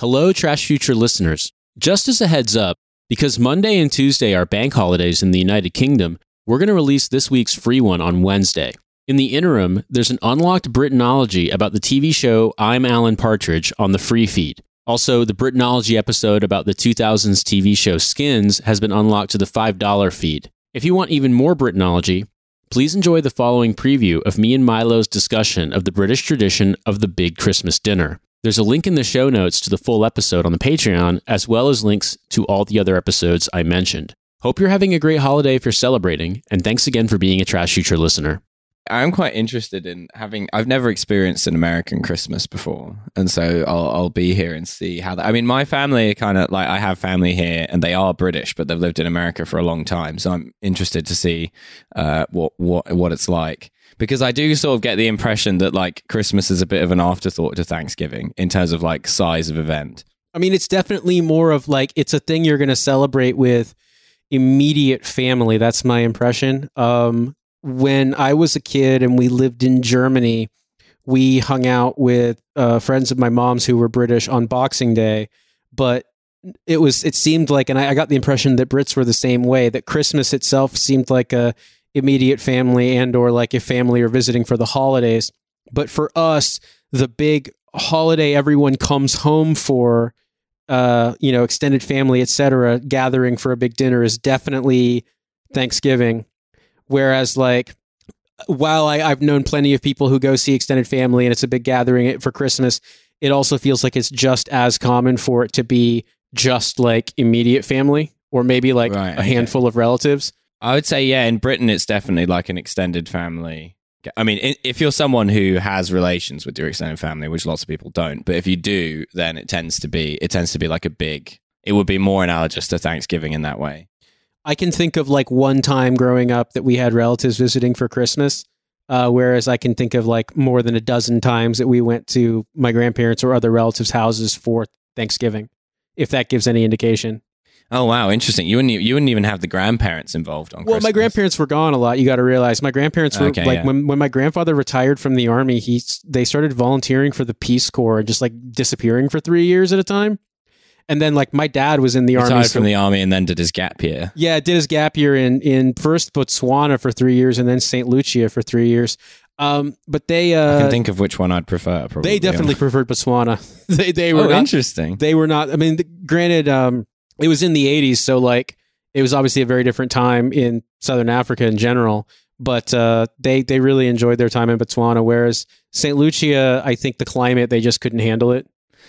Hello, Trash Future listeners. Just as a heads up, because Monday and Tuesday are bank holidays in the United Kingdom, we're going to release this week's free one on Wednesday. In the interim, there's an unlocked Britanology about the TV show I'm Alan Partridge on the free feed. Also, the Britanology episode about the 2000s TV show Skins has been unlocked to the $5 feed. If you want even more Britanology, please enjoy the following preview of me and Milo's discussion of the British tradition of the big Christmas dinner. There's a link in the show notes to the full episode on the Patreon, as well as links to all the other episodes I mentioned. Hope you're having a great holiday if you're celebrating, and thanks again for being a Trash Future listener. I'm quite interested in having. I've never experienced an American Christmas before, and so I'll, I'll be here and see how that. I mean, my family kind of like I have family here, and they are British, but they've lived in America for a long time. So I'm interested to see uh, what what what it's like because I do sort of get the impression that like Christmas is a bit of an afterthought to Thanksgiving in terms of like size of event. I mean, it's definitely more of like it's a thing you're going to celebrate with immediate family. That's my impression. Um, when I was a kid and we lived in Germany, we hung out with uh, friends of my mom's who were British on Boxing Day, but it was it seemed like, and I, I got the impression that Brits were the same way. That Christmas itself seemed like a immediate family and or like if family are visiting for the holidays. But for us, the big holiday everyone comes home for, uh, you know, extended family, etc., gathering for a big dinner is definitely Thanksgiving. Whereas, like, while I, I've known plenty of people who go see extended family and it's a big gathering for Christmas, it also feels like it's just as common for it to be just like immediate family or maybe like Right, a okay. handful of relatives. I would say, yeah, in Britain, it's definitely like an extended family. I mean, if you're someone who has relations with your extended family, which lots of people don't, but if you do, then it tends to be it tends to be like a big. It would be more analogous to Thanksgiving in that way. I can think of like one time growing up that we had relatives visiting for Christmas. Uh, whereas I can think of like more than a dozen times that we went to my grandparents or other relatives' houses for Thanksgiving, if that gives any indication. Oh wow, interesting. You wouldn't you wouldn't even have the grandparents involved on. Well, my grandparents were gone a lot. You got to realize my grandparents were Okay, like yeah. when when my grandfather retired from the army, he they started volunteering for the Peace Corps and just like disappearing for three years at a time. And then like my dad was in the army retired so- from the army and then did his gap year. Yeah, did his gap year in in first Botswana for three years and then Saint Lucia for three years. Um, but they uh, I can think of which one I'd prefer. Probably they definitely preferred Botswana. they they were Oh, not, interesting. they were not. I mean, th- granted, um, it was in the '80s, so like it was obviously a very different time in Southern Africa in general. But uh, they they really enjoyed their time in Botswana. Whereas Saint Lucia, I think the climate they just couldn't handle it.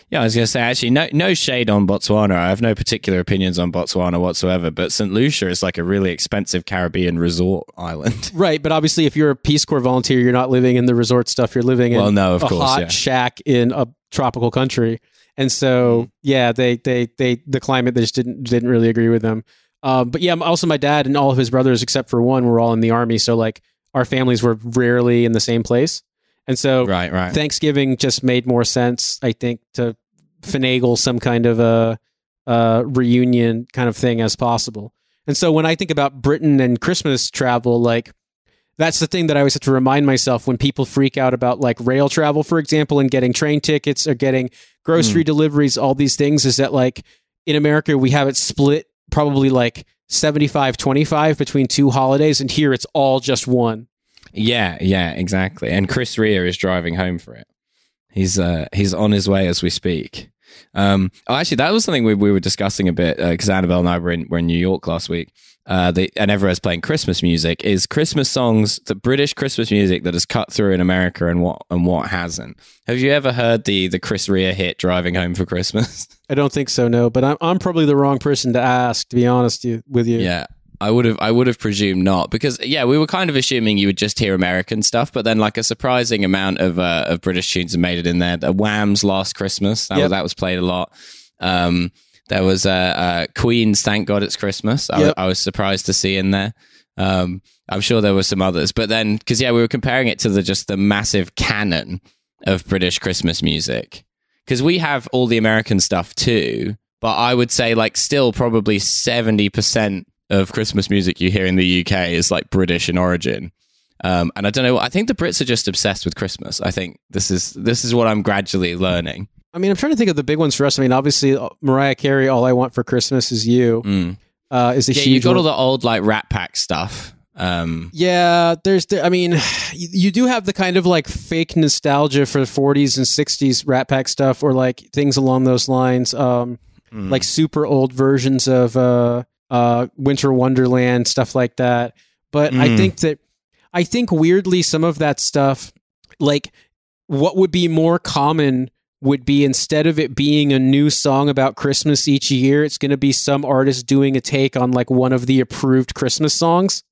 Yeah, I was going to say actually, no, no shade on Botswana. I have no particular opinions on Botswana whatsoever. But St. Lucia is like a really expensive Caribbean resort island. Right, but obviously, if you're a Peace Corps volunteer, you're not living in the resort stuff. You're living in Well, no, of a course, hot yeah. shack in a tropical country, and so yeah, they they they the climate they just didn't didn't really agree with them. Um, but yeah, also my dad and all of his brothers, except for one, were all in the army. So like our families were rarely in the same place, and so Right, right. Thanksgiving just made more sense, I think, to finagle some kind of a, a reunion kind of thing as possible. And so when I think about Britain and Christmas travel, like that's the thing that I always have to remind myself when people freak out about like rail travel, for example, and getting train tickets or getting grocery deliveries, all these things is that like in America, we have it split probably like 75 25 between two holidays. And here it's all just one. Yeah, yeah, exactly. And Chris Rea is driving home for it. He's uh he's on his way as we speak. Um, oh, actually, that was something we, we were discussing a bit because Annabelle and I were in were in New York last week. Uh, the, and everyone's playing Christmas music. Is Christmas songs the British Christmas music that has cut through in America and what and what hasn't? Have you ever heard the the Chris Rea hit "Driving Home for Christmas"? I don't think so, no. But I'm, I'm probably the wrong person to ask, to be honest you- with you. Yeah. I would have I would have presumed not because yeah we were kind of assuming you would just hear American stuff but then like a surprising amount of uh, of British tunes have made it in there the Wham's Last Christmas that Yep. was, that was played a lot um there was uh, uh Queen's Thank God It's Christmas I, was- Yep. I was surprised to see in there um I'm sure there were some others but then because yeah we were comparing it to the just the massive canon of British Christmas music because we have all the American stuff too but I would say like still probably 70% of Christmas music you hear in the UK is like British in origin. Um, and I don't know. I think the Brits are just obsessed with Christmas. I think this is this is what I'm gradually learning. I mean, I'm trying to think of the big ones for us. I mean, obviously uh, Mariah Carey, "All I Want for Christmas Is You" Mm. uh, is a Yeah, you got one. all the old like Rat Pack stuff. Um, Yeah, there's. The, I mean, you, you do have the kind of like fake nostalgia for the 40s and 60s Rat Pack stuff, or like things along those lines. Um, mm. like super old versions of uh, uh, Winter Wonderland stuff like that. But I Mm. think that I think weirdly some of that stuff, like what would be more common would be instead of it being a new song about Christmas each year, it's going to be some artist doing a take on like one of the approved Christmas songs.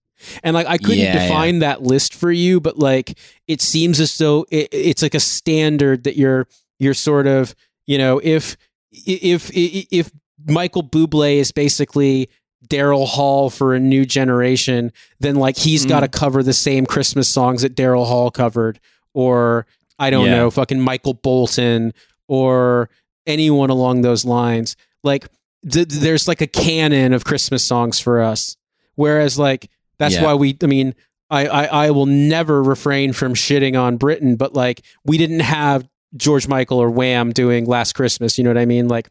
And like I couldn't Yeah, yeah. define that list for you, but like it seems as though it, it's like a standard that you're you're sort of you know if if if, if Michael Bublé is basically Daryl Hall for a new generation, then like he's Mm. got to cover the same Christmas songs that Daryl Hall covered, or I don't Yeah. know, fucking Michael Bolton, or anyone along those lines. Like th- there's like a canon of Christmas songs for us, whereas like that's Yeah. why we. I mean, I, I I will never refrain from shitting on Britain, but like we didn't have George Michael or Wham doing Last Christmas. You know what I mean? Like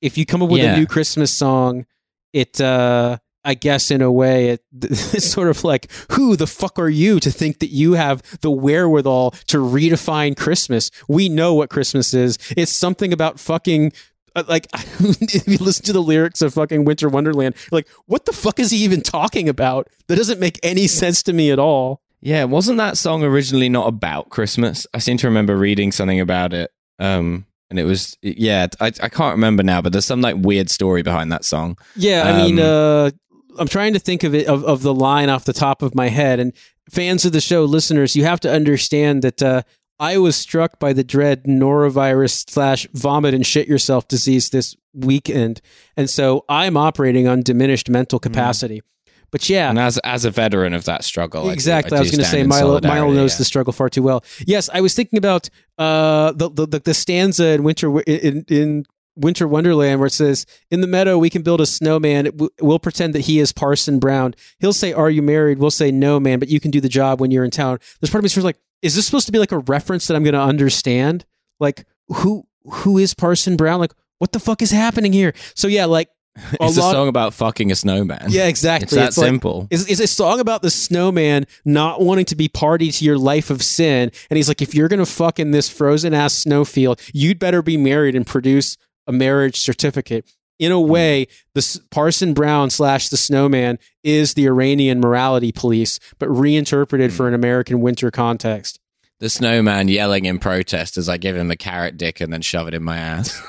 if you come up with Yeah. a new Christmas song, it uh I guess in a way it it's sort of like who the fuck are you to think that you have the wherewithal to redefine Christmas? We know what Christmas is. It's something about fucking uh, like if you listen to the lyrics of fucking Winter Wonderland, like what the fuck is he even talking about? That doesn't make any sense to me at all. Yeah, wasn't that song originally not about Christmas? I seem to remember reading something about it. Um, and it was yeah, I I can't remember now, but there's some like weird story behind that song. Yeah, I mean, Um, uh, I'm trying to think of it of, of the line off the top of my head. And fans of the show, listeners, you have to understand that uh, I was struck by the dread norovirus slash vomit and shit yourself disease this weekend, and so I'm operating on diminished mental capacity. But yeah, And as as a veteran of that struggle, I do- exactly. I, was going to say Milo. Milo knows yeah. the struggle far too well. Yes, I was thinking about uh, the, the the the stanza in Winter in, in Winter Wonderland where it says, "In the meadow we can build a snowman. We'll pretend that he is Parson Brown. He'll say, "Are you married?" We'll say, "No, man, but you can do the job when you're in town." There's part of me sort of like, is this supposed to be like a reference that I'm going to understand? Like who who is Parson Brown? Like what the fuck is happening here? So yeah, like a It's a song about fucking a snowman. yeah, exactly. It's that It's like- simple. is, is a song about the snowman not wanting to be party to your life of sin. And he's like, if you're going to fuck in this frozen ass snowfield, you'd better be married and produce a marriage certificate. In a way, the Parson Brown slash the snowman is the Iranian morality police, but reinterpreted for an American winter context. the snowman yelling in protest as I give him a carrot dick and then shove it in my ass.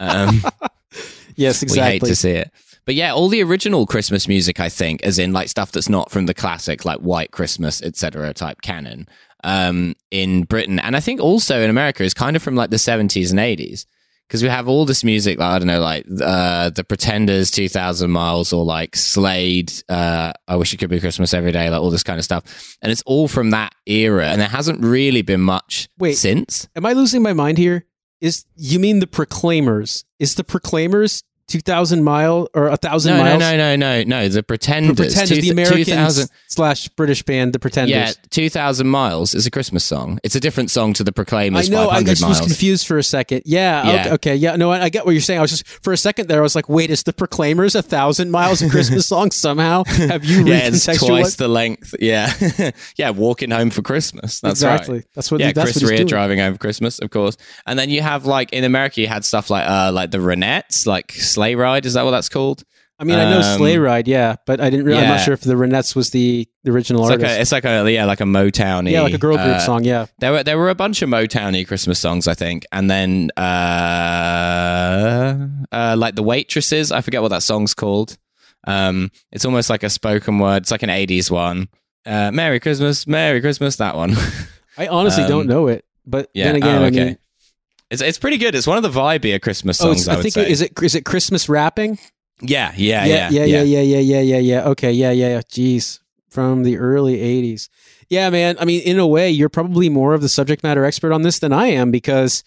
um, Yes, We hate to see it. But yeah, all the original Christmas music, I think, as in like stuff that's not from the classic, like White Christmas, etc. type canon, um, in Britain, and I think also in America, is kind of from like the seventies and eighties. Because we have all this music, like I don't know, like uh, the Pretenders, Two Thousand Miles, or like Slade, uh, I Wish It Could Be Christmas Every Day, like all this kind of stuff, and it's all from that era, and there hasn't really been much Wait. since. Am I losing my mind here? Is you mean the Proclaimers? Is the Proclaimers two thousand mile or a thousand No, no, miles? no, no, no, no. The The Pretenders, Pretenders, two- the American slash British band, the Pretenders. Yeah, 2000 Miles is a Christmas song. It's a different song to the Proclaimers I know. I 500 just was confused for a second. Yeah. Yeah. Okay, okay. Yeah. No, I, I get what you're saying. I was just for a second there. I was like, wait, is the Proclaimers a thousand miles of Christmas song somehow? Have you yeah, it's twice the length. Yeah. yeah, walking home for Christmas. That's exactly. right. That's what. yeah, that's Chris what Rea driving home for Christmas, of course. And then you have like in America, you had stuff like uh like the Ronettes, like Sleigh Ride. Is that what that's called? I mean, I know Um, Sleigh Ride. Yeah, but I didn't. Really, I'm not sure if the Ronettes was the, the original It's like artist. a, it's like a yeah, like a Motown. yeah, like a girl group song. Yeah. There were there were a bunch of Motowny Christmas songs, I think, and then uh, uh, like the waitresses. I forget what that song's called. Um, it's almost like a spoken word. It's like an '80s one. Uh, Merry Christmas, Merry Christmas. That one. I honestly Um, don't know it, but yeah. then again, oh, I okay. mean, it's it's pretty good. It's one of the vibier Christmas oh, songs. it's, I, I think say. is it is it Christmas wrapping? yeah, yeah, yeah, yeah, yeah, yeah, yeah, yeah, yeah, yeah. Okay, yeah, yeah, yeah. Jeez, from the early '80s. Yeah, man. I mean, in a way, you're probably more of the subject matter expert on this than I am because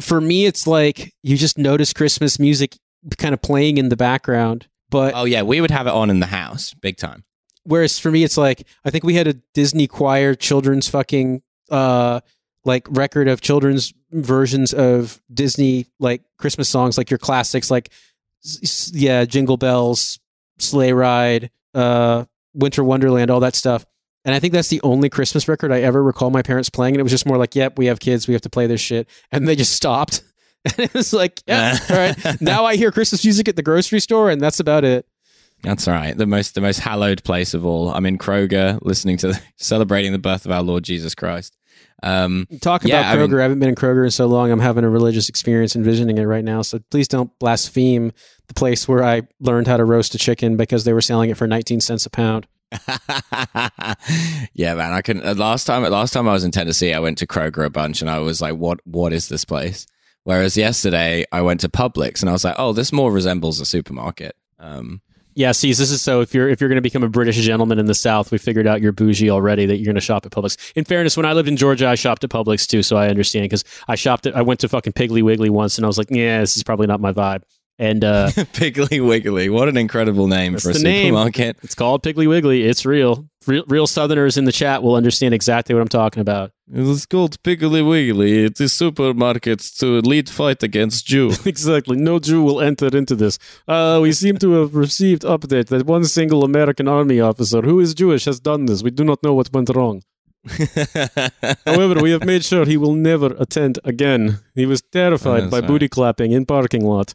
for me, it's like you just notice Christmas music kind of playing in the background. But Oh yeah, we would have it on in the house, big time. whereas for me, it's like I think we had a Disney choir children's fucking uh like record of children's versions of Disney like Christmas songs, like your classics, like yeah, Jingle Bells, Sleigh Ride, uh, Winter Wonderland, all that stuff. And I think that's the only Christmas record I ever recall my parents playing. And it was just more like, yep, we have kids, we have to play this shit. And they just stopped. And it was like, yeah, all right. Now I hear Christmas music at the grocery store, and that's about it. That's right. The most the most hallowed place of all. I'm in Kroger, listening to celebrating the birth of our Lord Jesus Christ. Um, Talk Yeah, about I Kroger. mean- I haven't been in Kroger in so long. I'm having a religious experience envisioning it right now. So please don't blaspheme the place where I learned how to roast a chicken because they were selling it for 19 cents a pound. yeah, man. I couldn't. uh, Last time, last time I was in Tennessee, I went to Kroger a bunch, and I was like, "What? What is this place?" Whereas yesterday, I went to Publix, and I was like, "Oh, this more resembles a supermarket." Um, Yeah, see, this is so if you're if you're going to become a British gentleman in the South, we figured out you're bougie already that you're going to shop at Publix. In fairness, when I lived in Georgia, I shopped at Publix too, so I understand because I shopped at I went to fucking Piggly Wiggly once, and I was like, yeah, this is probably not my vibe. And uh, Piggly Wiggly. What an incredible name for a the name. supermarket. it's called Piggly Wiggly. It's real. real. Real Southerners in the chat will understand exactly what I'm talking about. It's called Piggly Wiggly. It is a supermarket to lead fight against Jew. exactly. No Jew will enter into this. Uh, we seem to have received update that one single American army officer who is Jewish has done this. We do not know what went wrong. However, we have made sure he will never attend again. He was terrified That's by booty clapping in parking lot.